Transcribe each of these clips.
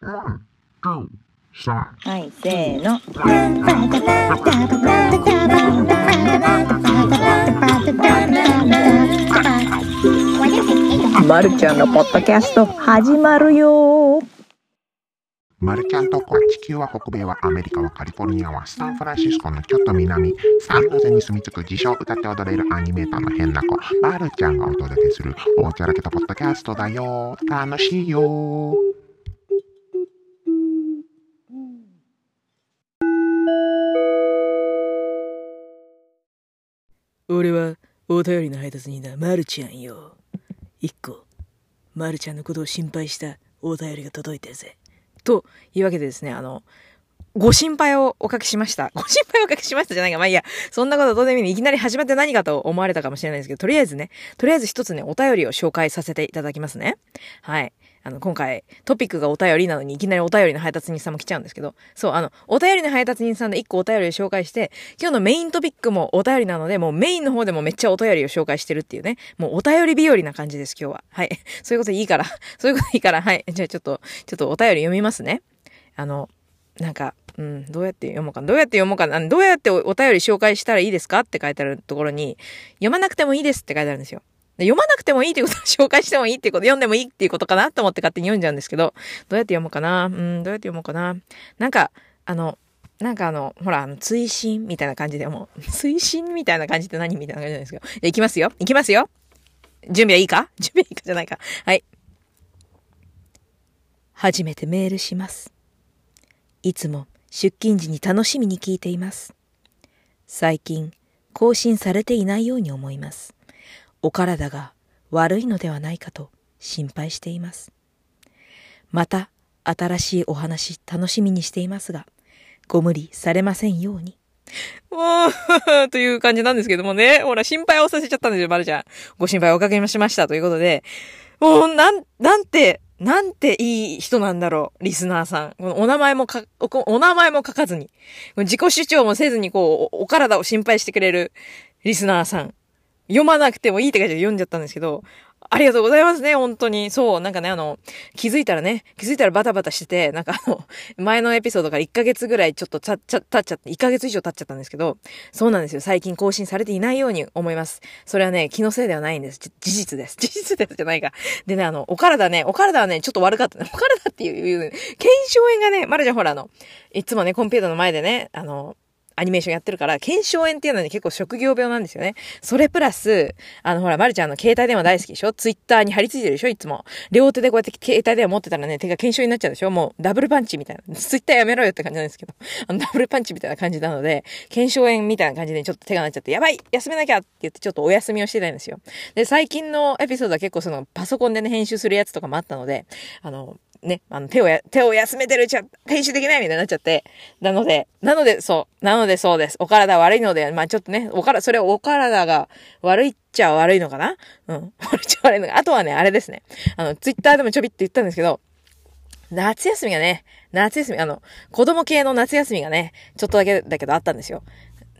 はい、せーの。まるちゃんのポッドキャスト始まるよ。マルちゃんとこは地球は北米はアメリカはカリフォルニアはサンフランシスコのちょっと南サンノゼに住み着く自称歌って踊れるアニメーターの変な子。マルちゃんがお届けするおちゃらけたポッドキャストだよ。楽しいよ。俺はお便りの配達人だ、まるちゃんよ。一個、まるちゃんのことを心配したお便りが届いてるぜ。というわけでですね、あの、ご心配をおかけしました。ご心配をおかけしましたじゃないか。まあいいや、そんなことどうでもいい。いきなり始まって何かと思われたかもしれないですけど、とりあえずね、とりあえず一つね、お便りを紹介させていただきますね。はい。あの、今回、トピックがお便りなのに、いきなりお便りの配達人さんも来ちゃうんですけど、そう、あの、お便りの配達人さんで一個お便りを紹介して、今日のメイントピックもお便りなので、もうメインの方でもめっちゃお便りを紹介してるっていうね、もうお便り日和な感じです、今日は。はい。そういうこといいから、そういうこといいから、はい。じゃあちょっと、ちょっとお便り読みますね。あの、なんか、うん、どうやって読もうか。どうやって読もうかな。どうやってお便り紹介したらいいですかって書いてあるところに、読まなくてもいいですって書いてあるんですよ。読まなくてもいいっていうことは紹介してもいいっていうこと、読んでもいいっていうことかなと思って勝手に読んじゃうんですけど、どうやって読もうかな？うん、どうやって読もうかな？なんか、あの、なんかあの、ほら、あの、追伸みたいな感じでもう、追伸みたいな感じって何みたいな感じなんですけど。じゃ行きますよ？行きますよ？準備はいいか？準備はいいかじゃないか。はい。初めてメールします。いつも出勤時に楽しみに聞いています。最近、更新されていないように思います。お体が悪いのではないかと心配しています。また新しいお話楽しみにしていますが、ご無理されませんように。もう という感じなんですけどもね。ほら、心配をさせちゃったんですよ、まるちゃん。ご心配おかけしましたということで。もう、なん、なんて、なんていい人なんだろう、リスナーさん。このお名前もか、お名前も書かずに。自己主張もせずに、こう、お体を心配してくれるリスナーさん。読まなくてもいいって書いて読んじゃったんですけど、ありがとうございますね、本当に。そう、なんかね、あの、気づいたらね、気づいたらバタバタしてて、なんかあの、前のエピソードから1ヶ月ぐらいちょっとたっちゃ、経っちゃって、1ヶ月以上経っちゃったんですけど、そうなんですよ。最近更新されていないように思います。それはね、気のせいではないんです。事実です。事実ですじゃないか。でね、あの、お体ね、お体はね、ちょっと悪かったね。お体っていう、検証炎がね、まるちゃんほらあの、いつもね、コンピューターの前でね、あの、アニメーションやってるから、検証炎っていうのはね、結構職業病なんですよね。それプラス、あの、ほら、まるちゃんの携帯電話大好きでしょ？ツイッターに貼り付いてるでしょ？いつも。両手でこうやって携帯電話持ってたらね、手が検証になっちゃうでしょ？もう、ダブルパンチみたいな。ツイッターやめろよって感じなんですけど。あの、ダブルパンチみたいな感じなので、検証炎みたいな感じでちょっと手がなっちゃって、やばい休めなきゃって言ってちょっとお休みをしてたんですよ。で、最近のエピソードは結構その、パソコンでね、編集するやつとかもあったので、あの、ね、あの、手をや、手を休めてるうちは編集できないみたいになっちゃって。なので、なので、そう。なのでそうです。お体悪いので、まあちょっとね、おから、それお体が悪いっちゃ悪いのかな？うん。悪いっちゃ悪いのか。あとはね、あれですね。あの、ツイッターでもちょびって言ったんですけど、夏休みがね、夏休み、あの、子供系の夏休みがね、ちょっとだけだけどあったんですよ。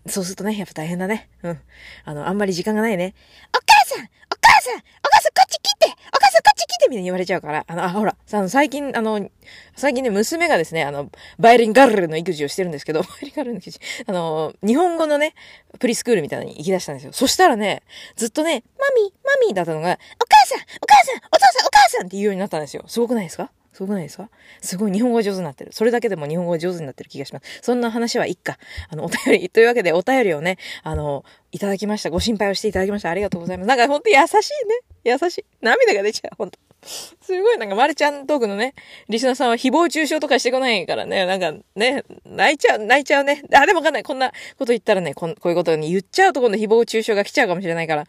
そうするとね、やっぱ大変だね。うん。あの、あんまり時間がないね。お母さん母さんお母さんこっち来てお母さんこっち来てみたいに言われちゃうから。あの、あ、ほら、あの、最近、あの、最近ね、娘がですね、あの、バイオリンガルルの育児をしてるんですけど、バイオリンガルルの育児、あの、日本語のね、プリスクールみたいなのに行き出したんですよ。そしたらね、ずっとね、マミー、マミーだったのが、お母さんお母さんお父さんお母さんって言うようになったんですよ。すごくないですか？すごくないですか？すごい日本語が上手になってる。それだけでも日本語が上手になってる気がします。そんな話はいっか。あの、お便り、というわけでお便りをね、あの、いただきました。ご心配をしていただきました。ありがとうございます。なんかほんと優しいね。優しい。涙が出ちゃう。ほんと。すごいなんか、まるちゃんトークのね、リスナーさんは誹謗中傷とかしてこないからね、なんかね、泣いちゃう、泣いちゃうね。あ、でもわかんない。こんなこと言ったらね、ここういうことに言っちゃうと今度誹謗中傷が来ちゃうかもしれないから、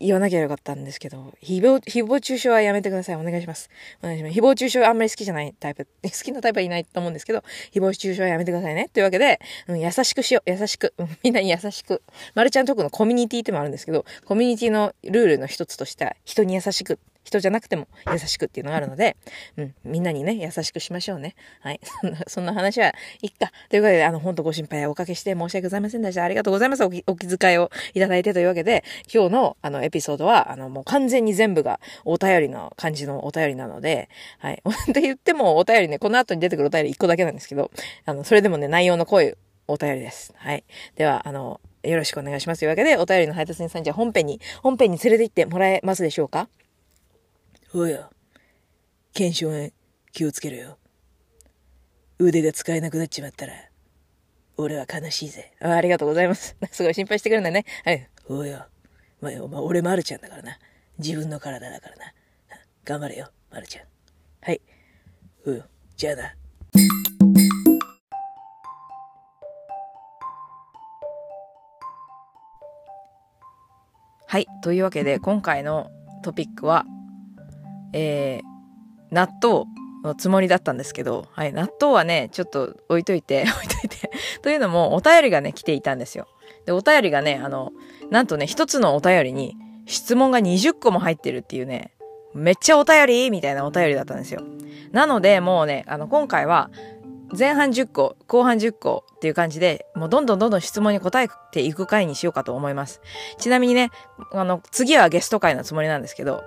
言わなきゃよかったんですけど、誹謗、誹謗中傷はやめてください。お願いします。お願いします。誹謗中傷はあんまり好きじゃないタイプ、好きなタイプはいないと思うんですけど、誹謗中傷はやめてくださいね。というわけで、うん、優しくしよう。優しく。みんなに優しく。マルちゃんトークのコミュニティってもあるんですけど、コミュニティのルールの一つとしては、人に優しく。人じゃなくても優しくっていうのがあるので、うん、みんなにね、優しくしましょうね。はい。そんな、話はいっか。ということで、あの、本当ご心配をおかけして申し訳ございませんでした。ありがとうございます。お気お気遣いをいただいてというわけで、今日の、あの、エピソードは、あの、もう完全に全部がお便りの感じのお便りなので、はい。って言ってもお便りね、この後に出てくるお便り1個だけなんですけど、あの、それでもね、内容の濃いお便りです。はい。では、あの、よろしくお願いします。というわけで、お便りの配達員さん、じゃあ本編に、本編に連れて行ってもらえますでしょうか？おや、検証へ気をつけろよ。腕が使えなくなっちまったら、俺は悲しいぜ。あありがとうございます。すごい心配してくれるんだね。はい。おや、まあ、まあ、俺マルちゃんだからな。自分の体だからな。頑張れよ、マルちゃん。はい。うん、じゃあな。はい。というわけで、今回のトピックは、えー、納豆のつもりだったんですけど、はい。納豆はね、ちょっと置いといて、置いといてというのも、お便りがね、来ていたんですよ。で、お便りがね、あの、なんとね、一つのお便りに質問が20個も入ってるっていうね、めっちゃお便りみたいなお便りだったんですよ。なので、もうね、あの、今回は、前半10個、後半10個っていう感じで、もうどんどんどんどん質問に答えていく回にしようかと思います。ちなみにね、あの、次はゲスト回のつもりなんですけど、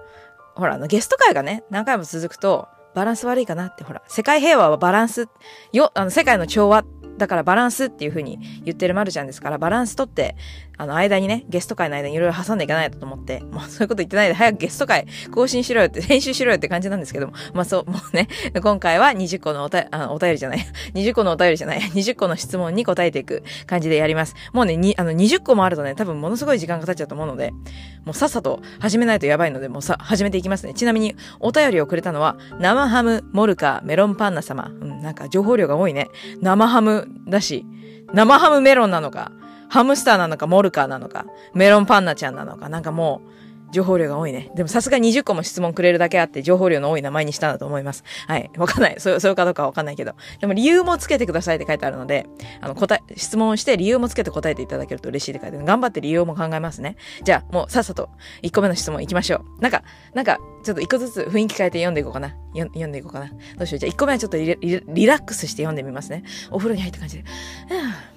ほら、あの、ゲスト会がね、何回も続くと、バランス悪いかなって、ほら、世界平和はバランス、よ、あの、世界の調和だからバランスっていう風に言ってるまるちゃんですから、バランスとって、あの、間にね、ゲスト会の間にいろいろ挟んでいかないとと思って、もうそういうこと言ってないで、早くゲスト会更新しろよって、編集しろよって感じなんですけども、まあそう、もうね、今回は20個のおたあお便りじゃない、20個のお便りじゃない、20個の質問に答えていく感じでやります。もうね、に、あの、20個もあるとね、多分ものすごい時間が経っちゃうと思うので、もうさっさと始めないとやばいので、もうさ、始めていきますね。ちなみに、お便りをくれたのは、生ハム、モルカ、メロンパンナ様。うん、なんか情報量が多いね。生ハムだし、生ハムメロンなのか、ハムスターなのか、モルカーなのか、メロンパンナちゃんなのか、なんかもう、情報量が多いね。でもさすが20個も質問くれるだけあって、情報量の多い名前にしたんだと思います。はい。わかんない。そう、そうかどうかわかんないけど。でも理由もつけてくださいって書いてあるので、あの、答え、質問して理由もつけて答えていただけると嬉しいって書いてある。頑張って理由も考えますね。じゃあ、もうさっさと1個目の質問行きましょう。なんか、なんか、ちょっと1個ずつ雰囲気変えて読んでいこうかな。読んでいこうかな。どうしよう。じゃあ1個目はちょっとリラックスして読んでみますね。お風呂に入った感じで。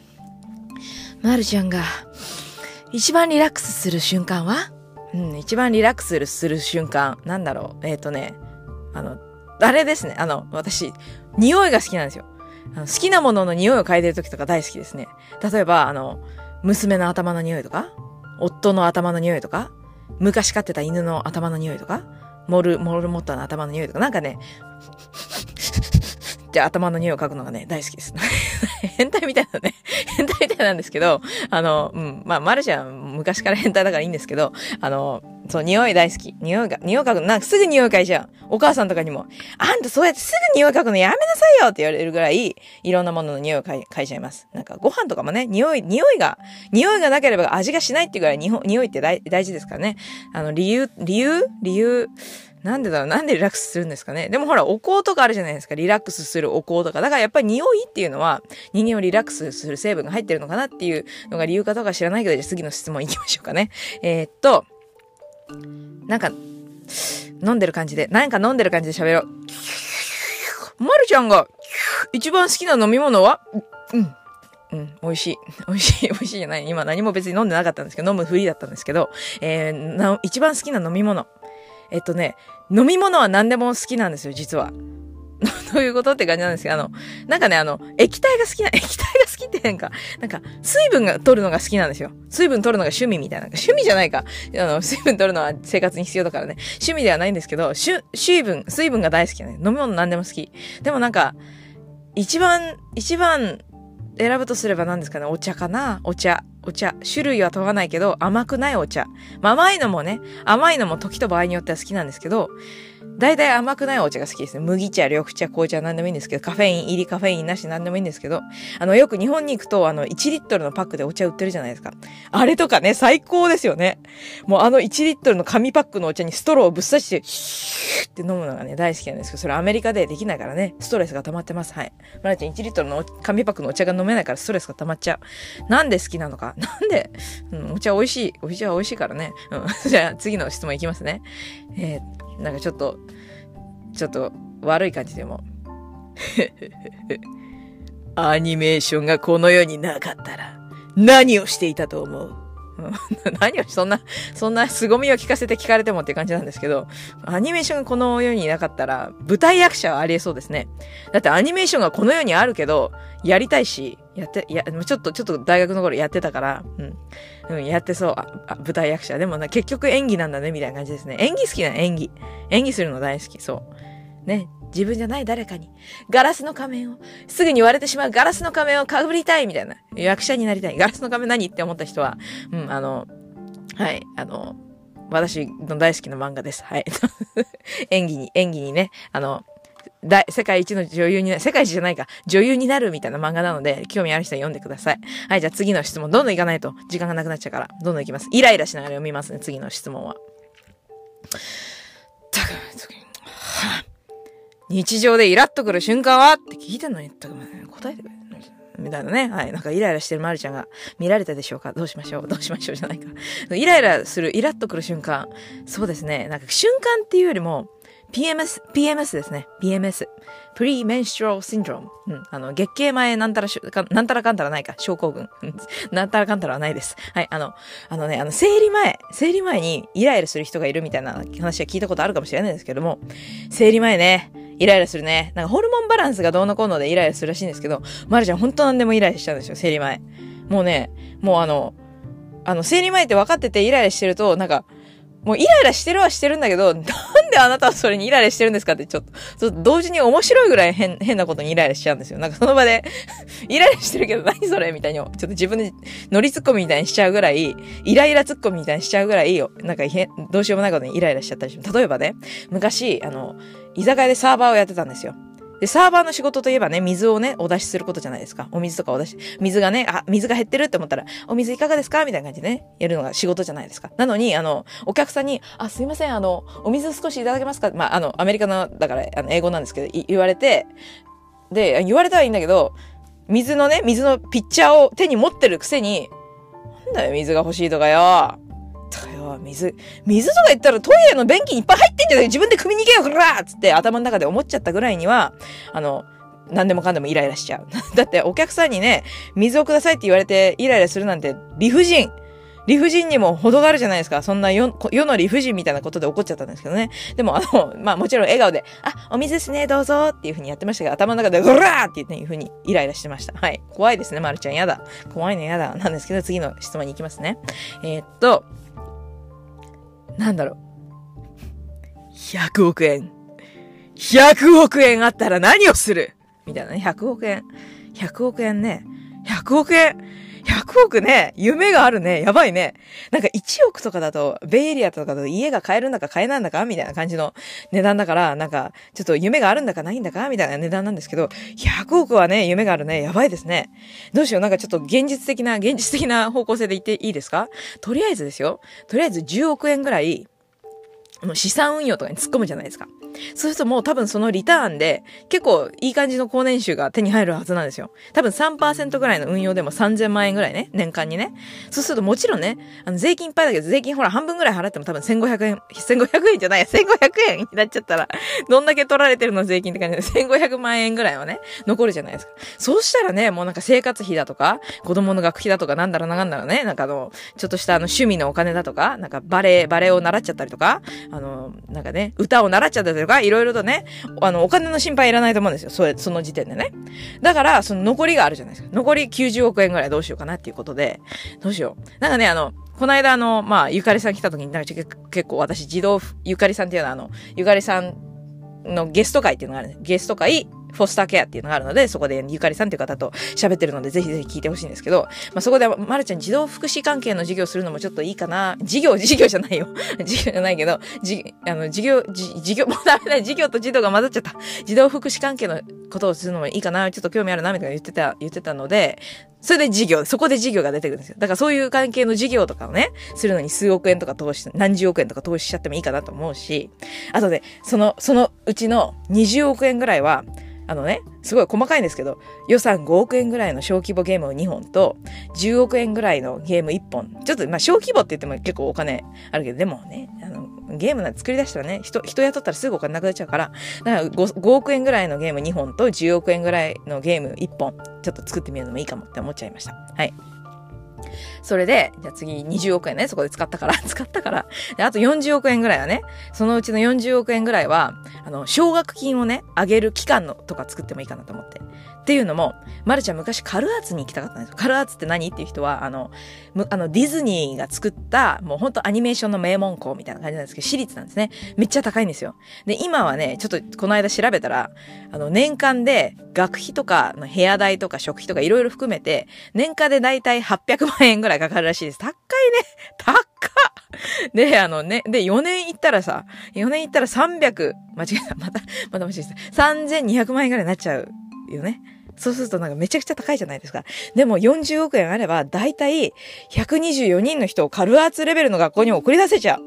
まるちゃんが、一番リラックスする瞬間は？うん、一番リラックスする瞬間。なんだろう？えっ、ー、とね、あの、あれですね。あの、私、匂いが好きなんですよ。あの好きなものの匂いを嗅いでる時とか大好きですね。例えば、あの、娘の頭の匂いとか、夫の頭の匂いとか、昔飼ってた犬の頭の匂いとか、モル、モルモッターの頭の匂いとか、なんかね、じゃあ頭の匂いを嗅ぐのがね、大好きです。変態みたいなね。変態みたいなんですけど、あの、うん、まあ、マルシャン昔から変態だからいいんですけど、あの、そう、匂い大好き。匂いが、匂い嗅ぐ、なんかすぐ匂い嗅いじゃう。お母さんとかにも、あんたそうやってすぐ匂い嗅ぐのやめなさいよって言われるぐらい、いろんなものの匂いを嗅い嗅いじゃいます。なんかご飯とかもね、匂い、匂いが、匂いがなければ味がしないっていうぐらい、匂いって大大事ですからね。あの、理由、理由？理由、なんでだろうなんでリラックスするんですかね？でもほら、お香とかあるじゃないですか。リラックスするお香とか。だからやっぱり匂いっていうのは、人間をリラックスする成分が入ってるのかなっていうのが理由かどうか知らないけど、じゃあ次の質問行きましょうかね。えー、っと、なんか、飲んでる感じで、なんか飲んでる感じで喋ろう。まるちゃんが、一番好きな飲み物は？うん。うん、美味しい。美味しい、美味しいじゃない。今何も別に飲んでなかったんですけど、飲むふりだったんですけど、えー、一番好きな飲み物。えっとね、飲み物は何でも好きなんですよ、実は。どういうことって感じなんですけど、あの、なんかね、あの、液体が好きな、液体が好きってなんか、なんか、水分が取るのが好きなんですよ。水分取るのが趣味みたいな。趣味じゃないか。あの、水分取るのは生活に必要だからね。趣味ではないんですけど、しゅ水分、水分が大好きなね。飲み物何でも好き。でもなんか、一番、一番選ぶとすれば何ですかね？お茶かな？お茶。お茶。種類は問わないけど、甘くないお茶。まあ、甘いのもね、甘いのも時と場合によっては好きなんですけど、大体甘くないお茶が好きですね。麦茶、緑茶、紅茶、なんでもいいんですけど、カフェイン入り、カフェインなし、なんでもいいんですけど、あの、よく日本に行くと、あの、1リットルのパックでお茶売ってるじゃないですか。あれとかね、最高ですよね。もうあの1リットルの紙パックのお茶にストローをぶっ刺して、シューって飲むのがね、大好きなんですけど、それアメリカでできないからね、ストレスが溜まってます。はい。まなちゃん1リットルの紙パックのお茶が飲めないからストレスが溜まっちゃう。なんで好きなのか？なんで、うん、お茶美味しい。お茶は美味しいからね。うん。じゃあ次の質問いきますね。えーなんかちょっと、ちょっと悪い感じでも。アニメーションがこの世になかったら、何をしていたと思う？何を、そんな、そんな凄みを聞かせて聞かれてもって感じなんですけど、アニメーションがこの世にいなかったら、舞台役者はありえそうですね。だってアニメーションがこの世にあるけど、やりたいし、やって、や、ちょっと、ちょっと大学の頃やってたから、うん。うん、やってそう。あ、あ舞台役者。でもな、結局演技なんだね、みたいな感じですね。演技好きな演技。演技するの大好き、そう。ね。自分じゃない誰かに、ガラスの仮面を、すぐに割れてしまうガラスの仮面をかぶりたいみたいな。役者になりたい。ガラスの仮面何って思った人は、うん、あの、はい、あの、私の大好きな漫画です。はい。演技に、演技にね、あの、大、世界一の女優にな、世界一じゃないか、女優になるみたいな漫画なので、興味ある人は読んでください。はい、じゃあ次の質問、どんどん行かないと、時間がなくなっちゃうから、どんどん行きます。イライラしながら読みますね、次の質問は。たく、日常でイラッとくる瞬間は？って聞いてんのに、たく答えてくれ。みたいなね。はい。なんかイライラしてるまるちゃんが見られたでしょうか？どうしましょう？どうしましょう？じゃないか。イライラする、イラッとくる瞬間。そうですね。なんか瞬間っていうよりも、PMS、PMS ですね。PMS。Pre-menstrual syndrome。うん。あの、月経前なんたらしゅ、かなんたらかんたらないか。症候群。なんたらかんたらはないです。はい。あの、あのね、あの、生理前、生理前にイライラする人がいるみたいな話は聞いたことあるかもしれないですけども、生理前ね、イライラするね。なんかホルモンバランスがどうのこうのでイライラするらしいんですけど、まるちゃんほんとなんでもイライラしちゃうんですよ、生理前。もうね、もうあの、あの、生理前って分かっててイライラしてると、なんか、もうイライラしてるはしてるんだけど、なんであなたはそれにイライラしてるんですかってちょっと、ちょっと同時に面白いぐらい変、変なことにイライラしちゃうんですよ。なんかその場で イライラしてるけど何それみたいに、ちょっと自分で乗りツッコミみたいにしちゃうぐらい、イライラツッコミみたいにしちゃうぐらい、なんかへどうしようもないことにイライラしちゃったりします。例えばね、昔、あの、居酒屋でサーバーをやってたんですよ。で、サーバーの仕事といえばね、水をね、お出しすることじゃないですか。お水とかお出し、水がね、あ、水が減ってるって思ったら、お水いかがですか？みたいな感じでね、やるのが仕事じゃないですか。なのに、あの、お客さんに、あ、すいません、あの、お水少しいただけますか？まあ、あの、アメリカの、だから、あの、英語なんですけど、言われて、で、言われたらいいんだけど、水のね、水のピッチャーを手に持ってるくせに、なんだよ、水が欲しいとかよ。とかよ、水、水とか言ったらトイレの便器にいっぱい入ってんじゃない自分で首に行けよ、こらつって頭の中で思っちゃったぐらいには、あの、何でもかんでもイライラしちゃう。だってお客さんにね、水をくださいって言われてイライラするなんて理不尽。理不尽にも程があるじゃないですか。そんな世の理不尽みたいなことで怒っちゃったんですけどね。でも、あの、まあもちろん笑顔で、あ、お水ですね、どうぞっていう風にやってましたが、頭の中で、ゴラーっていう風にイライラしてました。はい。怖いですね、まるちゃん。やだ。怖いのやだ。なんですけど、次の質問に行きますね。えー、っと、なんだろう。100億円。100億円あったら何をする？みたいなね。100億円。100億円ね。100億円。100億ね、夢があるね。やばいね。なんか1億とかだと、ベイエリアとかだと家が買えるんだか買えないんだかみたいな感じの値段だから、なんか、ちょっと夢があるんだかないんだかみたいな値段なんですけど、100億はね、夢があるね。やばいですね。どうしよう。なんかちょっと現実的な、現実的な方向性で言っていいですか？とりあえずですよ。とりあえず10億円ぐらい、もう資産運用とかに突っ込むじゃないですか。そうするともう多分そのリターンで結構いい感じの高年収が手に入るはずなんですよ。多分3%ぐらいの運用でも3000万円ぐらいね、年間にね。そうするともちろんね、あの税金いっぱいだけど税金ほら半分ぐらい払っても多分1500円、1500円じゃないや、1500円になっちゃったら、どんだけ取られてるの税金って感じで1500万円ぐらいはね、残るじゃないですか。そうしたらね、もうなんか生活費だとか、子供の学費だとかなんだらなんだらね、なんかあの、ちょっとしたあの趣味のお金だとか、なんかバレエ、バレエを習っちゃったりとか、あの、なんかね、歌を習っちゃったりとか、いろいろとね、あの、お金の心配いらないと思うんですよ。それ、その時点でね。だから、その残りがあるじゃないですか。残り90億円ぐらいどうしようかなっていうことで、どうしよう。なんかね、あの、この間あの、まあ、ゆかりさん来た時に、なんか結構私、自動、ゆかりさんっていうのはあの、ゆかりさんのゲスト会っていうのがあるんです。ゲスト会、フォスターケアっていうのがあるので、そこでゆかりさんっていう方と喋ってるので、ぜひぜひ聞いてほしいんですけど、まあ、そこで、まるちゃん児童福祉関係の授業するのもちょっといいかな。授業、授業じゃないよ。授業じゃないけど、じ、あの、授業、じ、授業、もうダメだ、授業と児童が混ざっちゃった。児童福祉関係のことをするのもいいかな。ちょっと興味あるな、みたいな言ってた、言ってたので、それで授業、そこで授業が出てくるんですよ。だからそういう関係の授業とかをね、するのに数億円とか投資、何十億円とか投資しちゃってもいいかなと思うし、あとで、その、そのうちの20億円ぐらいは、あのね、すごい細かいんですけど、予算5億円ぐらいの小規模ゲームを2本と、10億円ぐらいのゲーム1本。ちょっと、まあ、小規模って言っても結構お金あるけど、でもね、あの、ゲームなんて作り出したらね、人、人雇ったらすぐお金なくなっちゃうから、だから 5, 5億円ぐらいのゲーム2本と10億円ぐらいのゲーム1本、ちょっと作ってみるのもいいかもって思っちゃいました。はい。それで、じゃあ次20億円ね、そこで使ったから、使ったから。で、あと40億円ぐらいはね、そのうちの40億円ぐらいは、あの、奨学金をね、上げる期間のとか作ってもいいかなと思って。っていうのも、まるちゃん昔カルアーツに行きたかったんですよ。カルアーツって何？っていう人は、あの、あのディズニーが作った、もうほんとアニメーションの名門校みたいな感じなんですけど、私立なんですね。めっちゃ高いんですよ。で、今はね、ちょっとこの間調べたら、あの、年間で学費とか、部屋代とか食費とかいろいろ含めて、年間でだいたい800万円ぐらいかかるらしいです。高いね。高っで、あのね、で、4年行ったらさ、4年行ったら300、間違えた、また、また間違えた。3200万円ぐらいになっちゃうよね。そうするとなんかめちゃくちゃ高いじゃないですか。でも40億円あれば、大体124人の人をカルアーツレベルの学校に送り出せちゃう。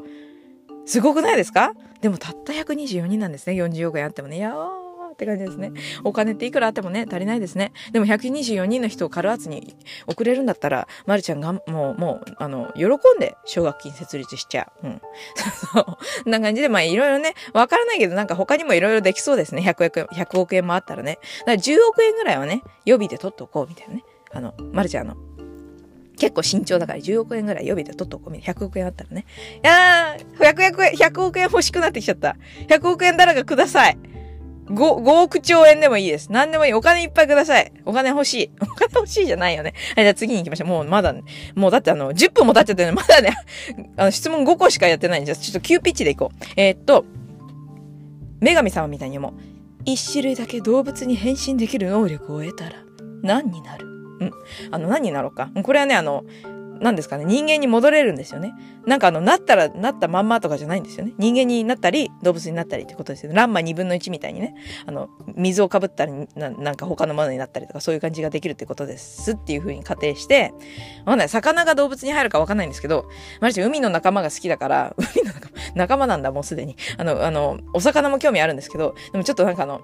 すごくないですか？でもたった124人なんですね。40億円あってもね。やー。って感じですね。お金っていくらあってもね、足りないですね。でも124人の人をカルアーツに送れるんだったら、まるちゃんが、もう、もう、あの、喜んで奨学金設立しちゃう。うん。そう。こんな感じで、まあいろいろね、わからないけど、なんか他にもいろいろできそうですね。100億円、100億円もあったらね。だから10億円ぐらいはね、予備で取っておこうみたいなね。あの、まるちゃんの、結構慎重だから10億円ぐらい予備で取っとこう。100億円あったらね。いやー、100億円、100億円欲しくなってきちゃった。100億円誰かください。5、5億兆円でもいいです。何でもいい。お金いっぱいください。お金欲しい。お金欲しいじゃないよね。はい、じゃあ次に行きましょう。もうまだ、ね、もうだってあの、10分も経っちゃってね、まだね、あの、質問5個しかやってないんで、ちょっと急ピッチでいこう。えー、っと、女神様みたいにも、一種類だけ動物に変身できる能力を得たら、何になる？うん。あの、何になろうか？これはね、あの、何ですかね、人間に戻れるんですよね。なんかあの、なったら、なったまんまとかじゃないんですよね。人間になったり、動物になったりってことですよね。ランマ2分の1みたいにね、あの、水をかぶったりな、なんか他のものになったりとか、そういう感じができるってことですっていう風に仮定して、わかんない。魚が動物に入るかわかんないんですけど、マジで海の仲間が好きだから、海の仲間、仲間なんだ、もうすでに。あの、あの、お魚も興味あるんですけど、でもちょっとなんかあの、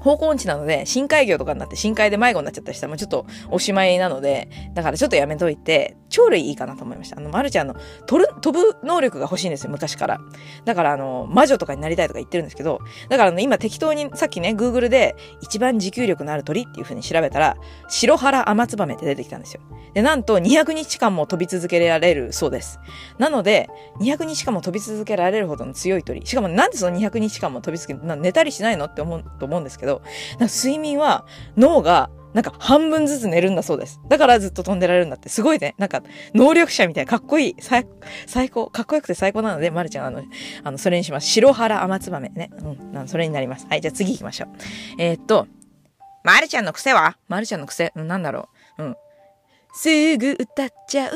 方向音痴なので、深海魚とかになって深海で迷子になっちゃったりしたら、もうちょっとおしまいなので、だからちょっとやめといて、鳥類いいかなと思いました。あの、まるちゃんの、飛る、飛ぶ能力が欲しいんですよ、昔から。だから、あの、魔女とかになりたいとか言ってるんですけど、だからあの、今適当に、さっきね、Google で、一番持久力のある鳥っていう風に調べたら、白原アマツバメって出てきたんですよ。で、なんと200日間も飛び続けられるそうです。なので、200日間も飛び続けられるほどの強い鳥。しかもなんでその200日間も飛び続け、寝たりしないのって思うと思うんですけど、ど睡眠は脳がなんか半分ずつ寝るんだそうです。だからずっと飛んでられるんだって。すごいね。なんか、能力者みたいな、かっこいい。最、最高。かっこよくて最高なので、まるちゃん、あの、あの、それにします。白原甘つばめね。うん。それになります。はい、じゃあ次行きましょう。えー、っと、まるちゃんの癖は？まるちゃんの癖、うん、なんだろう。うん。すぐ歌っちゃう。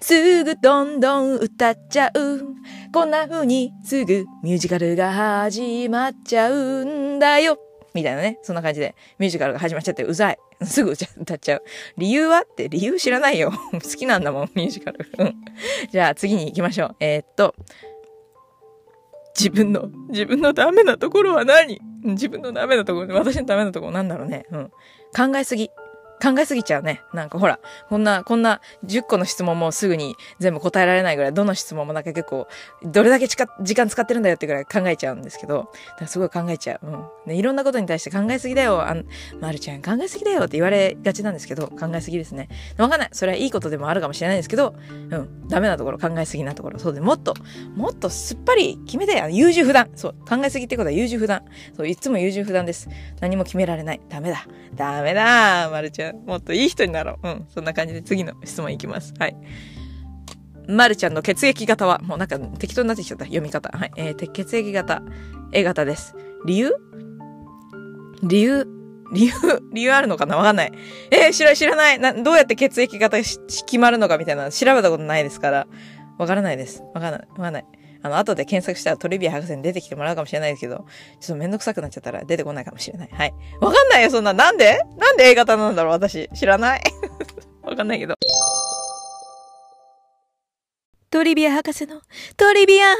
すぐどんどん歌っちゃう。こんな風にすぐミュージカルが始まっちゃうんだよ。みたいなね。そんな感じでミュージカルが始まっちゃってうざい。すぐ歌っちゃう。理由はって理由知らないよ。好きなんだもん、ミュージカル。じゃあ次に行きましょう。えー、っと、自分の、自分のダメなところは何？自分のダメなところ、私のダメなところなんだろうね。うん。考えすぎ。考えすぎちゃうね。なんかほら、こんな、こんな10個の質問もすぐに全部答えられないぐらい、どの質問もなんか結構、どれだけ時間使ってるんだよってぐらい考えちゃうんですけど、だからすごい考えちゃう。うん。ね、いろんなことに対して考えすぎだよ。あん、まるちゃん考えすぎだよって言われがちなんですけど、考えすぎですね。わかんない。それはいいことでもあるかもしれないんですけど、うん。ダメなところ、考えすぎなところ。そうで、もっと、もっとすっぱり決めて、あの、優柔不断。そう。考えすぎってことは優柔不断。そう、いつも優柔不断です。何も決められない。ダメだ。ダメだまるちゃん。もっといい人になろう。うん。そんな感じで次の質問いきます。はい。まるちゃんの血液型は、もうなんか適当になってきちゃった。読み方。はい。えー、血液型、A 型です。理由？理由？理由、理由あるのかな？わかんない。えー、知ら、知らない。な、どうやって血液型決まるのかみたいな、調べたことないですから、わからないです。わかんない。わかんない。あの、後で検索したらトリビア博士に出てきてもらうかもしれないですけど、ちょっとめんどくさくなっちゃったら出てこないかもしれない。はい。わかんないよ、そんな。なんで？なんで A 型なんだろう、私。知らない？わかんないけど。トリビア博士のトリビアンな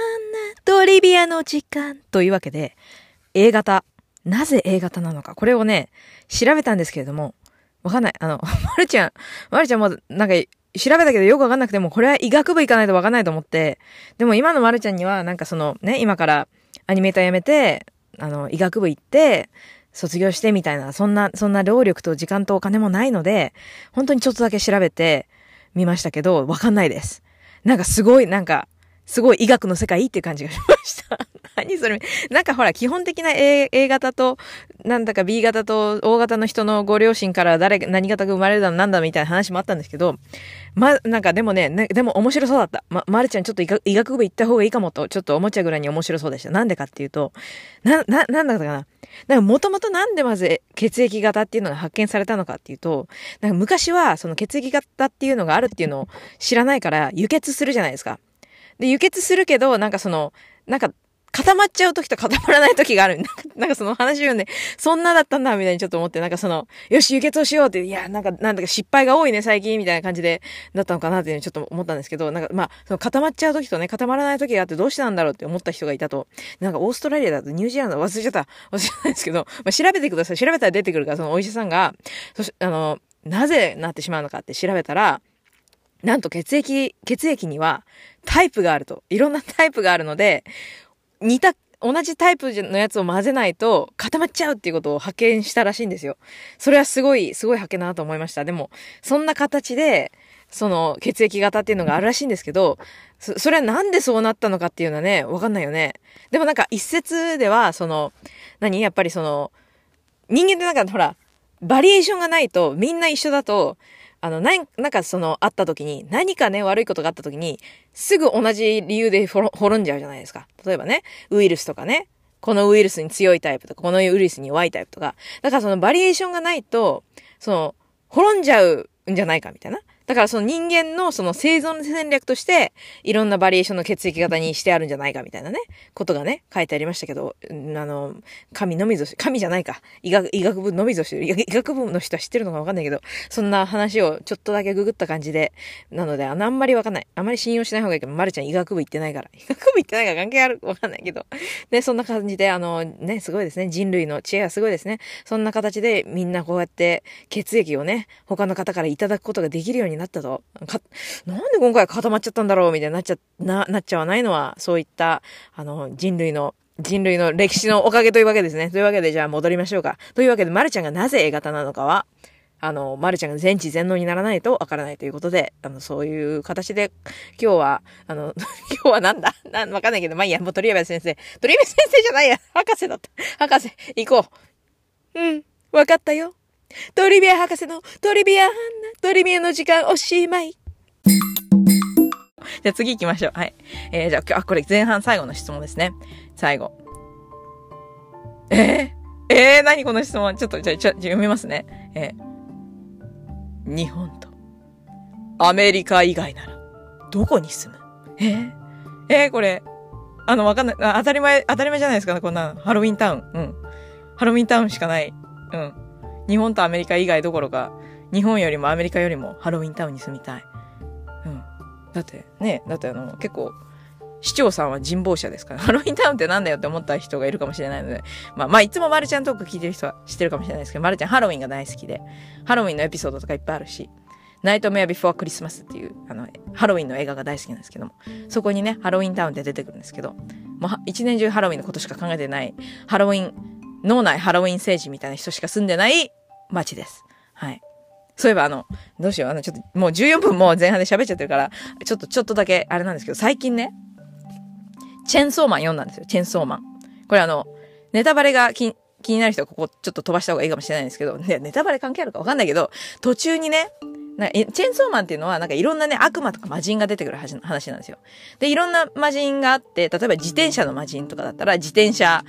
トリビアの時間というわけで、A 型。なぜ A 型なのか。これをね、調べたんですけれども、わかんない。あの、まるちゃん、まるちゃんもなんか調べたけどよくわかんなくても、これは医学部行かないとわかんないと思って、でも今のまるちゃんには、なんかそのね、今からアニメーター辞めて、あの、医学部行って、卒業してみたいな、そんな、そんな労力と時間とお金もないので、本当にちょっとだけ調べてみましたけど、わかんないです。なんかすごい、なんか、すごい医学の世界いいっていう感じがしました。何それ。なんかほら、基本的な A, A 型と、なんだか B 型と O 型の人のご両親から誰、何型が生まれるだなんだみたいな話もあったんですけど、ま、なんかでもね、ねでも面白そうだった。ま、まるちゃんちょっと医学部行った方がいいかもと、ちょっと思っちゃぐらいに面白そうでした。なんでかっていうと、な、な、なんだったかな。なんかもともとなんでまず血液型っていうのが発見されたのかっていうと、なんか昔はその血液型っていうのがあるっていうのを知らないから輸血するじゃないですか。で、輸血するけど、なんかその、なんか固まっちゃう時と固まらない時がある。なんかその話を読んで、そんなだったんだ、みたいにちょっと思って、なんかその、よし、輸血をしようって、いや、なんか、なんだか失敗が多いね、最近、みたいな感じで、だったのかなっていうのちょっと思ったんですけど、なんか、まあ、その固まっちゃう時とね、固まらない時があってどうしてなんだろうって思った人がいたと。なんかオーストラリアだとニュージーランド忘れちゃった。忘れちゃったんですけど、まあ、調べてください。調べたら出てくるから、そのお医者さんが、そし、あの、なぜなってしまうのかって調べたら、なんと血液、血液にはタイプがあると。いろんなタイプがあるので、似た同じタイプのやつを混ぜないと固まっちゃうっていうことを発見したらしいんですよ。それはすごい、すごい発見だなと思いました。でも、そんな形で、その血液型っていうのがあるらしいんですけど、そそれはなんでそうなったのかっていうのはね、わかんないよね。でもなんか一説では、その、何？やっぱりその、人間ってなんかほら、バリエーションがないと、みんな一緒だと、あの、な、なんかその、あった時に、何かね、悪いことがあった時に、すぐ同じ理由で滅んじゃうじゃないですか。例えばね、ウイルスとかね、このウイルスに強いタイプとか、このウイルスに弱いタイプとか。だからそのバリエーションがないと、その、滅んじゃうんじゃないかみたいな。だからその人間のその生存戦略として、いろんなバリエーションの血液型にしてあるんじゃないかみたいなね、ことがね、書いてありましたけど、あの、神のみぞし、神じゃないか。医学、医学部のみぞし、医学部の人は知ってるのかわかんないけど、そんな話をちょっとだけググった感じで、なので、あの、あんまりわかんない。あんまり信用しない方がいいけど、まるちゃん医学部行ってないから。医学部行ってないから関係ある？わかんないけど。ね、そんな感じで、あの、ね、すごいですね。人類の知恵がすごいですね。そんな形でみんなこうやって血液をね、他の方からいただくことができるようになったと。なんで今回固まっちゃったんだろうみたいになっちゃ、な、なっちゃわないのは、そういった、あの、人類の人類の歴史のおかげというわけですね。というわけで、じゃあ戻りましょうか。というわけで、まるちゃんがなぜ A 型なのかは、あの、まるちゃんが全知全能にならないとわからないということで、あの、そういう形で、今日は、あの、今日はなんだ？なんわかんないけど、まあいいや、もう鳥山先生。鳥山先生じゃないや博士だった。博士、行こう。うん、わかったよ。トリビア博士のトリビア、トリビアの時間おしまい。じゃあ次行きましょう。はい。えー、じゃあ、今日、あ、これ前半最後の質問ですね。最後。えー、えー、何この質問？ちょっと、じゃあ、ちょ、読みますね。えー、日本とアメリカ以外なら、どこに住む？えー、えー、これ、あの、わかんない。当たり前、当たり前じゃないですかね、こんなハロウィンタウン。うん。ハロウィンタウンしかない。うん。日本とアメリカ以外どころか、日本よりもアメリカよりもハロウィンタウンに住みたい。うん。だってね、だってあの、結構、市長さんは人望者ですから、ハロウィンタウンってなんだよって思った人がいるかもしれないので、まあ、まあ、いつもマルちゃんトーク聞いてる人は知ってるかもしれないですけど、マルちゃんハロウィンが大好きで、ハロウィンのエピソードとかいっぱいあるし、ナイトメアビフォークリスマスっていう、あの、ハロウィンの映画が大好きなんですけども、そこにね、ハロウィンタウンって出てくるんですけど、もう一年中ハロウィンのことしか考えてない、ハロウィン、脳内ハロウィン政治みたいな人しか住んでない街です。はい。そういえばあの、どうしよう、あの、ちょっと、もう14分も前半で喋っちゃってるから、ちょっと、ちょっとだけ、あれなんですけど、最近ね、チェンソーマン読んだんですよ、チェンソーマン。これあの、ネタバレが気気になる人はここちょっと飛ばした方がいいかもしれないんですけど、ね、ネタバレ関係あるかわかんないけど、途中にね、なチェーンソーマンっていうのは、なんかいろんなね、悪魔とか魔人が出てくる話なんですよ。で、いろんな魔人があって、例えば自転車の魔人とかだったら、自転車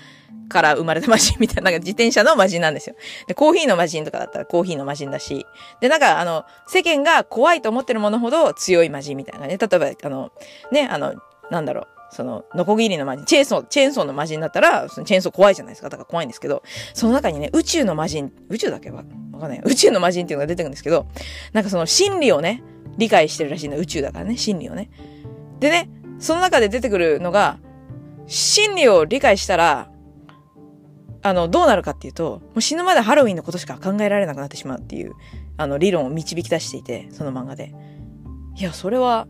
から生まれた魔人みたいな、なんか自転車の魔人なんですよ。で、コーヒーの魔人とかだったらコーヒーの魔人だし、で、なんかあの、世間が怖いと思ってるものほど強い魔人みたいなね。例えば、あの、ね、あの、なんだろう。その、ノコギリの魔人、チェーンソー、チェーンソーの魔人だったら、そのチェーンソー怖いじゃないですか。だから怖いんですけど、その中にね、宇宙の魔人、宇宙だけ？はわかんない。宇宙の魔人っていうのが出てくるんですけど、なんかその心理をね、理解してるらしいの。宇宙だからね、心理をね。でね、その中で出てくるのが、心理を理解したら、あの、どうなるかっていうと、もう死ぬまでハロウィンのことしか考えられなくなってしまうっていう、あの、理論を導き出していて、その漫画で。いや、それは、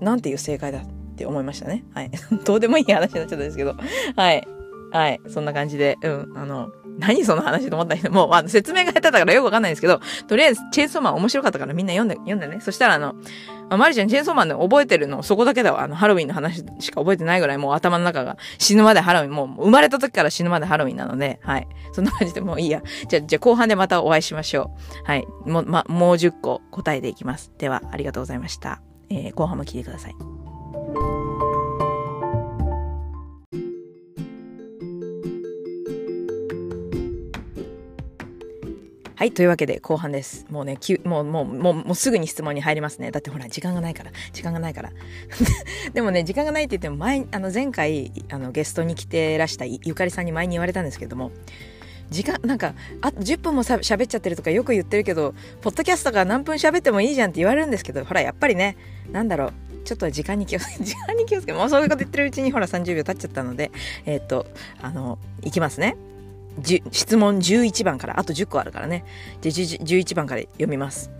なんていう正解だって思いましたね。はい。どうでもいい話になっちゃったんですけど。はい。はい。そんな感じで、うん、あの、何その話と思ったけど、もう、あ、説明が下手だからよくわかんないんですけど、とりあえず、チェーンソーマン面白かったからみんな読んで、読んでね。そしたら、あの、あマリちゃん、チェーンソーマンで覚えてるの、そこだけだわ。あの、ハロウィンの話しか覚えてないぐらい、もう頭の中が死ぬまでハロウィン、もう生まれた時から死ぬまでハロウィンなので、はい。そんな感じでもういいや。じゃ、じゃ後半でまたお会いしましょう。はい。もう、ま、もう10個答えていきます。では、ありがとうございました。えー、後半も聞いてください。はい。というわけで後半です。もうね、きもう、もう、もう、もうすぐに質問に入りますね。だってほら、時間がないから。時間がないから。でもね、時間がないって言っても、前、あの、前回、あの、ゲストに来てらしたゆかりさんに前に言われたんですけども、時間、なんか、あ、10分もしゃ喋っちゃってるとかよく言ってるけど、ポッドキャストが何分喋ってもいいじゃんって言われるんですけど、ほら、やっぱりね、なんだろう。ちょっと時間に気をつけ、時間に気をつけ、もうそういうこと言ってるうちにほら30秒経っちゃったので、えー、っと、あの、いきますね。質問11番から、あと10個あるからね。で、11番から読みます。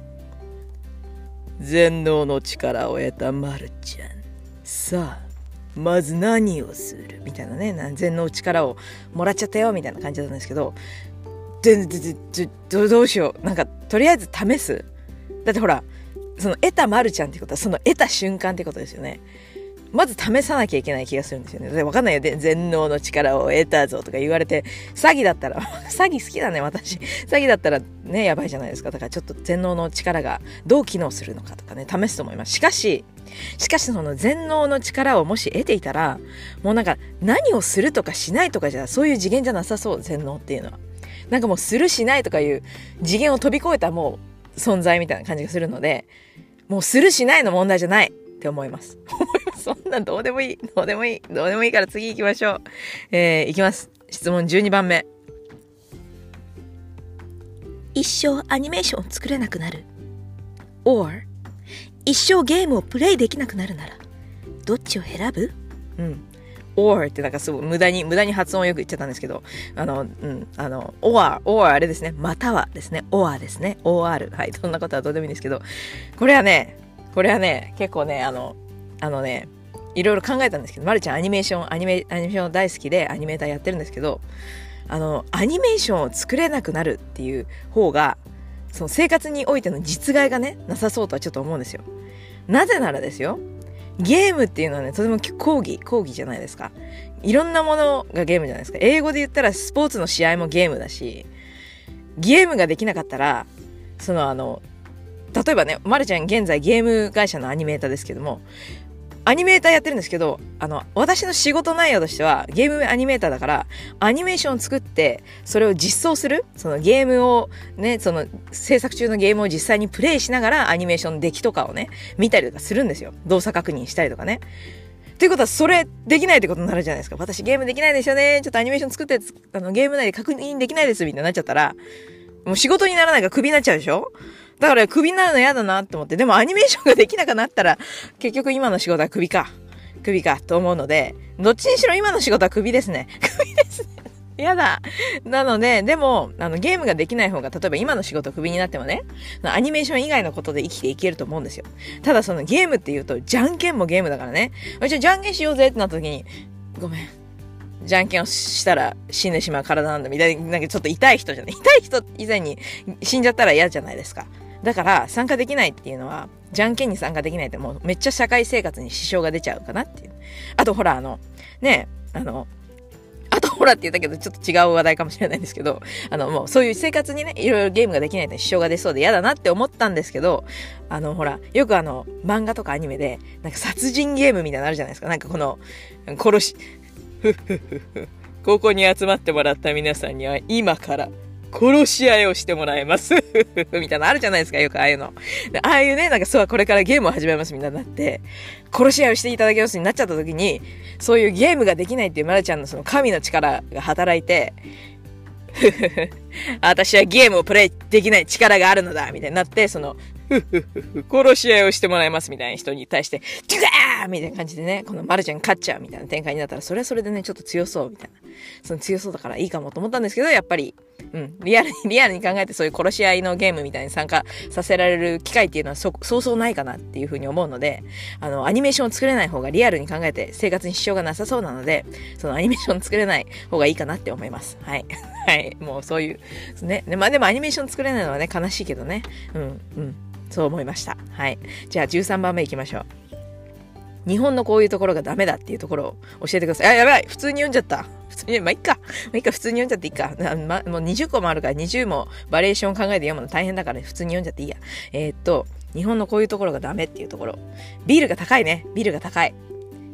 全能の力を得たまるちゃん。さあ、まず何をする？みたいなね。全能の力をもらっちゃったよみたいな感じだったんですけど、で、で、で、で、どうしよう。なんか、とりあえず試す？だってほら、その得たまるちゃんってことは、その得た瞬間ってことですよね。まず試さなきゃいけない気がするんですよね。わかんないよ。で、全能の力を得たぞとか言われて、詐欺だったら、詐欺好きだね、私。詐欺だったらね、やばいじゃないですか。だからちょっと全能の力がどう機能するのかとかね、試すと思います。しかし、しかしその全能の力をもし得ていたら、もうなんか何をするとかしないとかじゃ、そういう次元じゃなさそう、全能っていうのは。なんかもうするしないとかいう次元を飛び越えたもう存在みたいな感じがするので、もうするしないの問題じゃない。って思います。思います。そんなんどうでもいい。どうでもいい。どうでもいいから次行きましょう。えー、行きます。質問12番目。一生アニメーション作れなくなる。or 一生ゲームをプレイできなくなるなら、どっちを選ぶ？うん。or ってなんかすごい無駄に、無駄に発音よく言っちゃったんですけど、あの、うん、あの、or, or あれですね。またはですね。or ですね。or。はい。そんなことはどうでもいいんですけど、これはね、これはね、結構ね、あの、あのね、いろいろ考えたんですけど、まるちゃんアニメーション、アニメ、アニメーション大好きでアニメーターやってるんですけど、あの、アニメーションを作れなくなるっていう方が、その生活においての実害がね、なさそうとはちょっと思うんですよ。なぜならですよ、ゲームっていうのはね、とても講義、講義じゃないですか。いろんなものがゲームじゃないですか。英語で言ったらスポーツの試合もゲームだし、ゲームができなかったら、そのあの、例えばね、まるちゃん現在ゲーム会社のアニメーターですけども、アニメーターやってるんですけど、あの、私の仕事内容としては、ゲームアニメーターだから、アニメーションを作って、それを実装する、そのゲームを、ね、その制作中のゲームを実際にプレイしながら、アニメーションの出来とかをね、見たりとかするんですよ。動作確認したりとかね。ということは、それできないってことになるじゃないですか。私ゲームできないですよね。ちょっとアニメーション作って、あの、ゲーム内で確認できないです、みたいになっちゃったら、もう仕事にならないからクビになっちゃうでしょ？だからクビになるの嫌だなって思って、でもアニメーションができなくなったら、結局今の仕事はクビか。クビかと思うので、どっちにしろ今の仕事はクビですね。クビですね。やだ。なので、でも、あの、ゲームができない方が、例えば今の仕事クビになってもね、アニメーション以外のことで生きていけると思うんですよ。ただそのゲームって言うと、じゃんけんもゲームだからね。じゃあじゃんけんしようぜってなった時に、ごめん。じゃんけんをしたら死んでしまう体なんだみたいな、なんかちょっと痛い人じゃない。痛い人以前に死んじゃったら嫌じゃないですか。だから参加できないっていうのは、じゃんけんに参加できないってもうめっちゃ社会生活に支障が出ちゃうかなっていう。あとほらあの、ねあの、あとほらって言ったけど、ちょっと違う話題かもしれないんですけど、あの、もうそういう生活にね、いろいろゲームができないって支障が出そうで嫌だなって思ったんですけど、あの、ほら、よくあの、漫画とかアニメで、なんか殺人ゲームみたいなのあるじゃないですか。なんかこの、殺し、ふふっふっふ。ここに集まってもらった皆さんには今から殺し合いをしてもらいます。みたいなのあるじゃないですか、よくああいうの。ああいうね、なんかそう、これからゲームを始めますみたいになって、殺し合いをしていただきますになっちゃった時に、そういうゲームができないっていうまるちゃんのその神の力が働いて、私はゲームをプレイできない力があるのだみたいになって、そのふふふ、殺し合いをしてもらいますみたいな人に対して、ドゥガーみたいな感じでね、このマルちゃん勝っちゃうみたいな展開になったら、それはそれでね、ちょっと強そうみたいな。その強そうだからいいかもと思ったんですけど、やっぱり、うん。リアルに、リアルに考えてそういう殺し合いのゲームみたいに参加させられる機会っていうのはそ、そうそうないかなっていうふうに思うので、あの、アニメーションを作れない方がリアルに考えて生活に支障がなさそうなので、そのアニメーション作れない方がいいかなって思います。はい。はい。もうそういう、ね。まあでもアニメーション作れないのはね、悲しいけどね。うん、うん。そう思いました。はい。じゃあ13番目行きましょう。日本のこういうところがダメだっていうところを教えてください。あ、やばい普通に読んじゃった。普通に、まあ、いっか。まあ、いっか、普通に読んじゃっていいか。ま、もう20個もあるから20もバリエーション考えて読むの大変だから、普通に読んじゃっていいや。えー、っと、日本のこういうところがダメっていうところ。ビールが高いね。ビールが高い。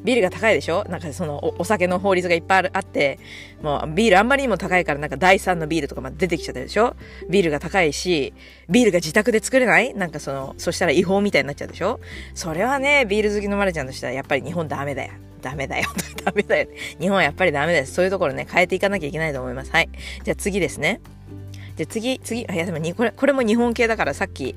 ビールが高いでしょ？なんかそのお酒の法律がいっぱいあって、もうビールあんまりにも高いからなんか第3のビールとかま出てきちゃったでしょ？ビールが高いし、ビールが自宅で作れない？なんかその、そしたら違法みたいになっちゃうでしょ？それはね、ビール好きのマルちゃんとしてはやっぱり日本ダメだよ。ダメだよ。ダメだよ。日本はやっぱりダメです。そういうところね、変えていかなきゃいけないと思います。はい。じゃあ次ですね。じゃあ次、次、あ、いやでもこれ、これも日本系だからさっき、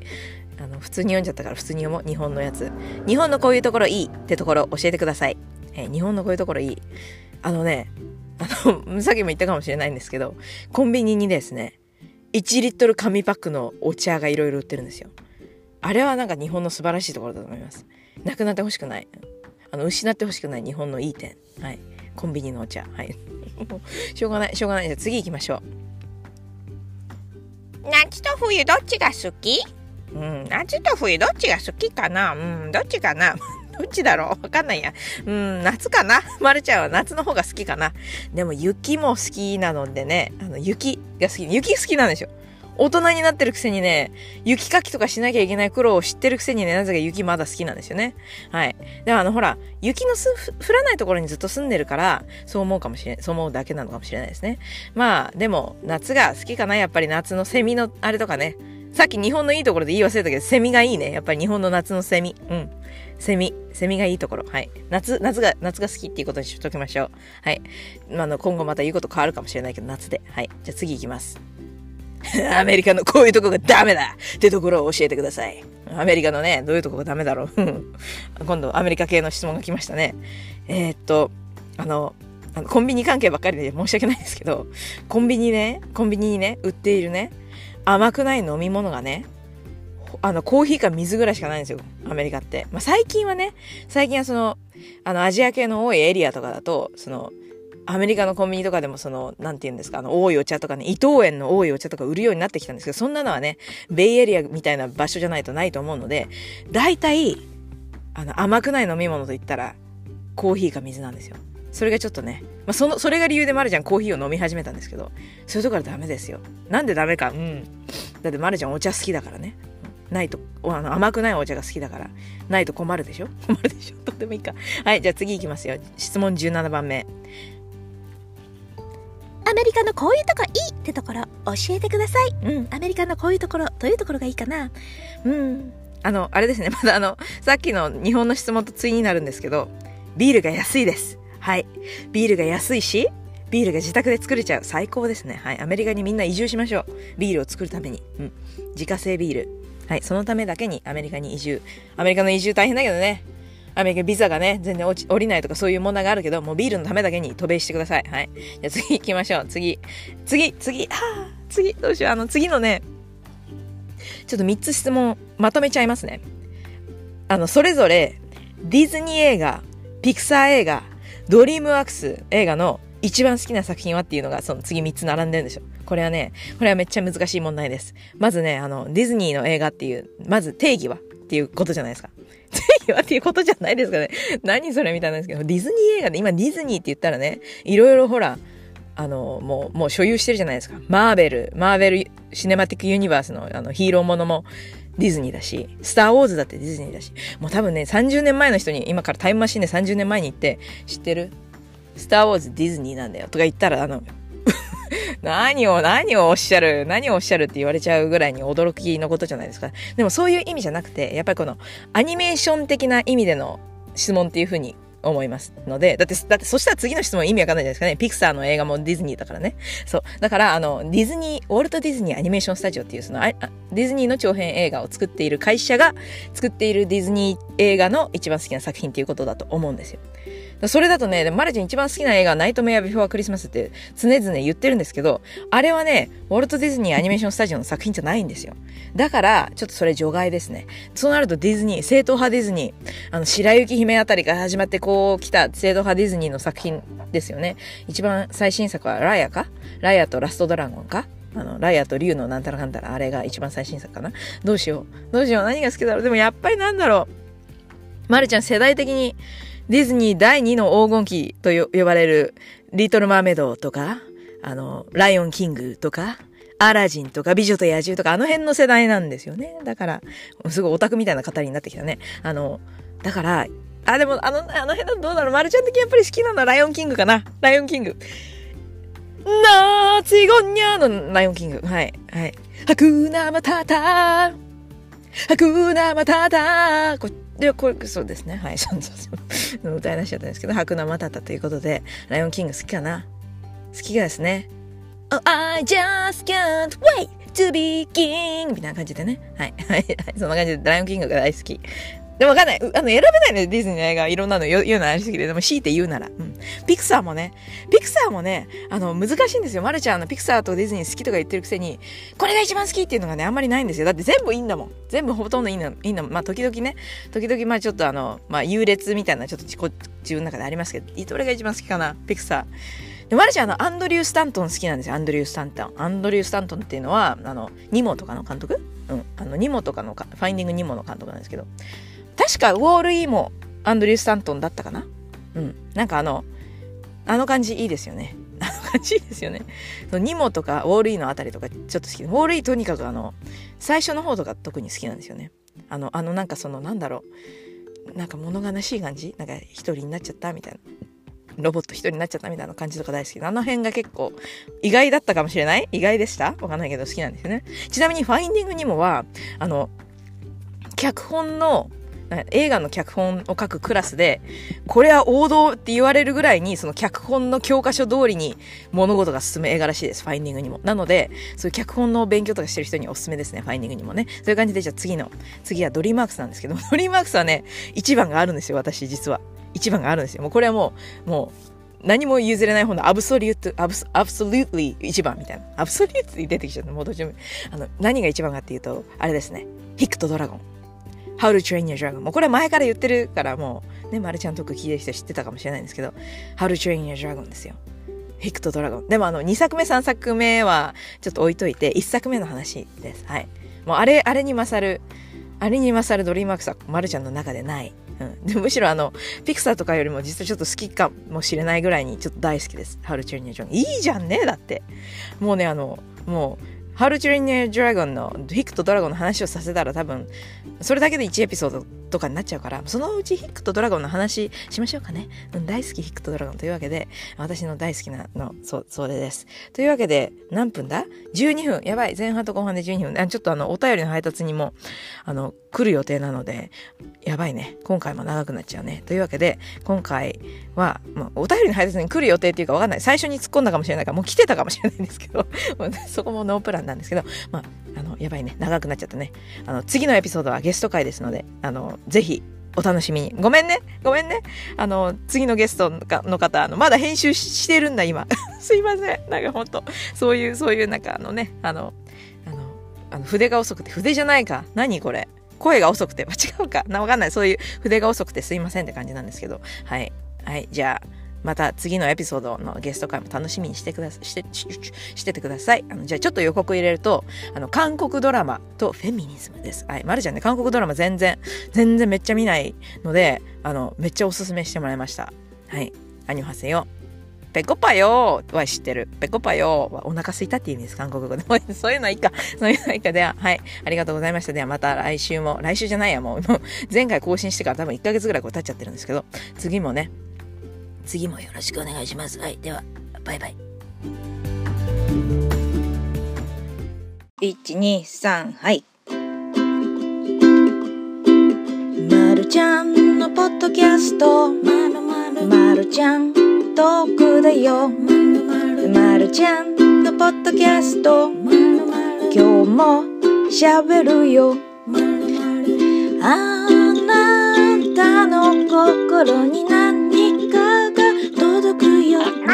あの、普通に読んじゃったから普通に読もう。日本のやつ。日本のこういうところいいってところ教えてください。えー、日本のこういうところいい。あのね、あの、さっきも言ったかもしれないんですけど、コンビニにですね、1リットル紙パックのお茶がいろいろ売ってるんですよ。あれはなんか日本の素晴らしいところだと思います。なくなってほしくない。あの、失ってほしくない日本のいい点。はい。コンビニのお茶。はい。しょうがない、しょうがない。じゃあ次行きましょう。夏と冬どっちが好き？うん、夏と冬どっちが好きかな？うん、どっちかな？どっちだろう？わかんないや。うん、夏かな？まるちゃんは夏の方が好きかな？でも雪も好きなのでね、あの、雪が好き。雪好きなんでしょ。大人になってるくせにね、雪かきとかしなきゃいけない苦労を知ってるくせにね、なぜか雪まだ好きなんですよね。はい。でもあの、ほら、雪のす降らないところにずっと住んでるから、そう思うかもしれない、そう思うだけなのかもしれないですね。まあ、でも、夏が好きかな、やっぱり夏のセミのあれとかね。さっき日本のいいところで言い忘れたけど、セミがいいね。やっぱり日本の夏のセミ。うん。セミ。セミがいいところ。はい。夏、夏が、夏が好きっていうことにしときましょう。はい。あの、今後また言うこと変わるかもしれないけど、夏で。はい。じゃあ次行きます。アメリカのこういうとこがダメだってところを教えてください。アメリカのね、どういうとこがダメだろう。今度アメリカ系の質問が来ましたね。えー、っと、あの、あのコンビニ関係ばっかりで申し訳ないですけど、コンビニね、コンビニにね、売っているね、甘くない飲み物がね、あの、コーヒーか水ぐらいしかないんですよ。アメリカって。まあ、最近はね、最近はその、あの、アジア系の多いエリアとかだと、その、アメリカのコンビニとかでもその、なんて言うんですか、あの、多いお茶とかね、伊藤園の多いお茶とか売るようになってきたんですけど、そんなのはね、ベイエリアみたいな場所じゃないとないと思うので、大体、あの、甘くない飲み物と言ったら、コーヒーか水なんですよ。それがちょっとね、まあ、その、それが理由でマルちゃんコーヒーを飲み始めたんですけど、そういうところはダメですよ。なんでダメか、うん。だってマルちゃんお茶好きだからね。ないと、あの甘くないお茶が好きだから、ないと困るでしょ？困るでしょ？とってもいいか。はい、じゃあ次行きますよ。質問17番目。アメリカのこういうとこいいってところ教えてください。うん、アメリカのこういうところ、どういうところがいいかなうん。あの、あれですね、まだあの、さっきの日本の質問と対になるんですけど、ビールが安いです。はい。ビールが安いし、ビールが自宅で作れちゃう。最高ですね。はい。アメリカにみんな移住しましょう。ビールを作るために。うん。自家製ビール。はい。そのためだけにアメリカに移住。アメリカの移住大変だけどね。アメリカビザがね、全然落ち降りないとかそういう問題があるけど、もうビールのためだけに渡米してください。はい。じゃあ次行きましょう。次。次、次、あ、次、どうしよう。あの、次のね、ちょっと3つ質問まとめちゃいますね。あの、それぞれ、ディズニー映画、ピクサー映画、ドリームワークス映画の一番好きな作品はっていうのがその次3つ並んでるんですよ。これはね、これはめっちゃ難しい問題です。まずね、あの、ディズニーの映画っていう、まず定義はっていうことじゃないですか。定義はっていうことじゃないですかね。何それみたいなんですけど、ディズニー映画で今ディズニーって言ったらね、いろいろほら、あの、もう、もう所有してるじゃないですか。マーベル、マーベルシネマティックユニバースのあのヒーローものもディズニーだし、スターウォーズだってディズニーだし、もう多分ね、30年前の人に、今からタイムマシンで30年前に行って、知ってる？スターウォーズディズニーなんだよとか言ったら、あの、何を、何をおっしゃる、何をおっしゃるって言われちゃうぐらいに驚きのことじゃないですか。でもそういう意味じゃなくて、やっぱりこのアニメーション的な意味での質問っていうふうに思いますので、だって、だってそしたら次の質問意味わかんないじゃないですかね。ピクサーの映画もディズニーだからね。そう。だから、あの、ディズニー、ウォルト・ディズニーアニメーションスタジオっていう、その、ディズニーの長編映画を作っている会社が作っているディズニー映画の一番好きな作品っていうことだと思うんですよ。それだとね、マルちゃん一番好きな映画ナイトメアビフォークリスマスって常々言ってるんですけど、あれはね、ウォルト・ディズニーアニメーションスタジオの作品じゃないんですよ。だから、ちょっとそれ除外ですね。そうなるとディズニー、正統派ディズニー、あの、白雪姫あたりから始まってこう来た正統派ディズニーの作品ですよね。一番最新作はライアか？ライアとラストドラゴンか？あの、ライアと竜のなんたらかんたら、あれが一番最新作かな？どうしよう。どうしよう。何が好きだろう？でもやっぱりなんだろう。まるちゃん世代的にディズニー第2の黄金期と呼ばれるリトル・マーメドとか、あの、ライオン・キングとか、アラジンとか美女と野獣とかあの辺の世代なんですよね。だから、すごいオタクみたいな語りになってきたね。あの、だから、あ、でもあの、あの辺だとどうだろう。まるちゃん的にやっぱり好きなのはライオン・キングかな。ライオン・キング。 Nants ingonyama のライオン・キング。はい。はい。 Hakuna Matata Hakuna Matata こで、これ、そうですね。はい。そうそうそう。歌い出しちゃったんですけど、 Hakuna Matata ということで、ライオンキング好きかな？好きがですね。Oh, I just can't wait to be king! みたいな感じでね。はいはい。はい。そんな感じで、ライオンキングが大好き。でもわかんない。あの、選べないのよ、ディズニーの映画。いろんなの言うのありすぎて。でも強いて言うなら。うん。ピクサーもね、ピクサーもね、あの、難しいんですよ。マルちゃんのピクサーとディズニー好きとか言ってるくせに、これが一番好きっていうのがね、あんまりないんですよ。だって全部いいんだもん。全部ほとんどいいの、いいの。まあ、時々ね、時々まあちょっとあの、まあ、優劣みたいな、ちょっと自分の中でありますけど、どれが一番好きかなピクサー。で、マルちゃんの、アンドリュー・スタントン好きなんですよ。アンドリュー・スタントン。アンドリュー・スタントンっていうのは、あの、ニモとかの監督？うん。あの、ニモとかのかファインディング・ニモの監督なんですけど、確かウォール・イーもアンドリュー・スタントンだったかな？うん。なんかあの、あの感じいいですよね。あの感じいいですよね。そのニモとかウォール・イーのあたりとかちょっと好きで、ウォール・イーとにかくあの、最初の方とか特に好きなんですよね。あの、あのなんかそのなんだろう。なんか物悲しい感じ？なんか一人になっちゃったみたいな。ロボット一人になっちゃったみたいな感じとか大好きで、あの辺が結構意外だったかもしれない？意外でした？わかんないけど好きなんですよね。ちなみにファインディングにもは、あの、脚本の映画の脚本を書くクラスで、これは王道って言われるぐらいに、その脚本の教科書通りに物事が進む映画らしいです、ファインディングにも。なので、そういう脚本の勉強とかしてる人におすすめですね、ファインディングにもね。そういう感じで、じゃあ次の、次はドリーマークスなんですけど、ドリーマークスはね、1番があるんですよ、私、実は。1番があるんですよ。もうこれはもう、もう、何も譲れない方のアブソリュート、アブアブソリュートリー1番みたいな。アブソリュートリー出てきちゃった。もうどっちも。あの、何が1番かっていうと、あれですね。ヒックとドラゴン。How to Train Your Dragon。もうこれは前から言ってるからもう、ね、マルちゃんとか聞いてる人知ってたかもしれないんですけど、How to Train Your Dragon ですよ。ヒックとドラゴン。でもあの、2作目、3作目はちょっと置いといて、1作目の話です。はい。もうあれ、あれに勝る、あれに勝るドリームワークスはマルちゃんの中でない。うん、でむしろあの、ピクサーとかよりも実はちょっと好きかもしれないぐらいにちょっと大好きです。ハルチューニア・ジョン。いいじゃんねだって。もうね、あの、もう、 How to Train Your Dragon のヒックとドラゴンの話をさせたら多分それだけで1エピソードとかになっちゃうからそのうちヒックとドラゴンの話しましょうかね、うん、大好きヒックとドラゴンというわけで私の大好きなのそうそれです。というわけで何分だ ?12 分。やばい。前半と後半で12分。あちょっとあのお便りの配達にもあの来る予定なのでやばいね。今回も長くなっちゃうね。というわけで今回は、まあ、お便りの配達に来る予定っていうかわかんない。最初に突っ込んだかもしれないからもう来てたかもしれないんですけど そこもノープランなんですけどまああのやばいね長くなっちゃったねあの次のエピソードはゲスト会ですのであのぜひお楽しみに。ごめんね。ごめんね。あの、次のゲストの方、あの、まだ編集してるんだ、今。すいません。なんかほんと、そういう、そういう、なんかあのね、あの、あの、あの筆が遅くて、筆じゃないか。何これ。声が遅くて、間違うか。な、わかんない。そういう筆が遅くてすいませんって感じなんですけど。はい。はい。じゃあ、また次のエピソードのゲスト会も楽しみにしてください、して、しててください。あの、じゃあちょっと予告入れると、あの、韓国ドラマとフェミニズムです。はい。まるちゃんね、韓国ドラマ全然、全然めっちゃ見ないので、あの、めっちゃおすすめしてもらいました。はい。アニョハセヨ。ペコパヨーは知ってる。ペコパヨーはお腹すいたって意味です、韓国語で。そういうのはいいか。そういうのはいいか。では、はい。ありがとうございました。ではまた来週も、来週じゃないや、もう、もう前回更新してから多分1ヶ月ぐらい経っちゃってるんですけど、次もね、次もよろしくお願いします。はい。では、バイバイ。1、2、3、はい。まるちゃんのポッドキャストまるまるまるちゃんトークだよまるまるまるちゃんのポッドキャストまるまる今日もしゃべるよまるまるあなたの心に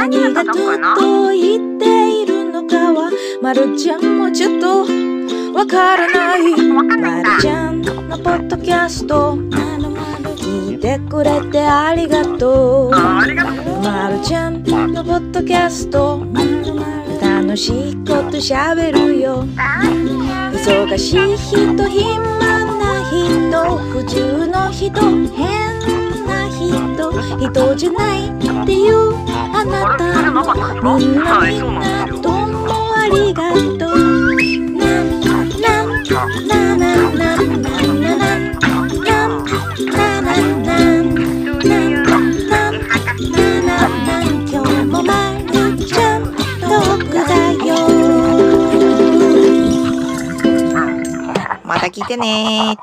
何がずっと言っているのかはまるちゃんもちょっとわからない。まるちゃんのポッドキャスト聞いてくれてありがとう。まるちゃんのポッドキャスト楽しいことしゃべるよ。忙しい人暇な人普通の人変人じゃないっていうあなた。もみんなみんなどうもありがとう。なななななななまた来てね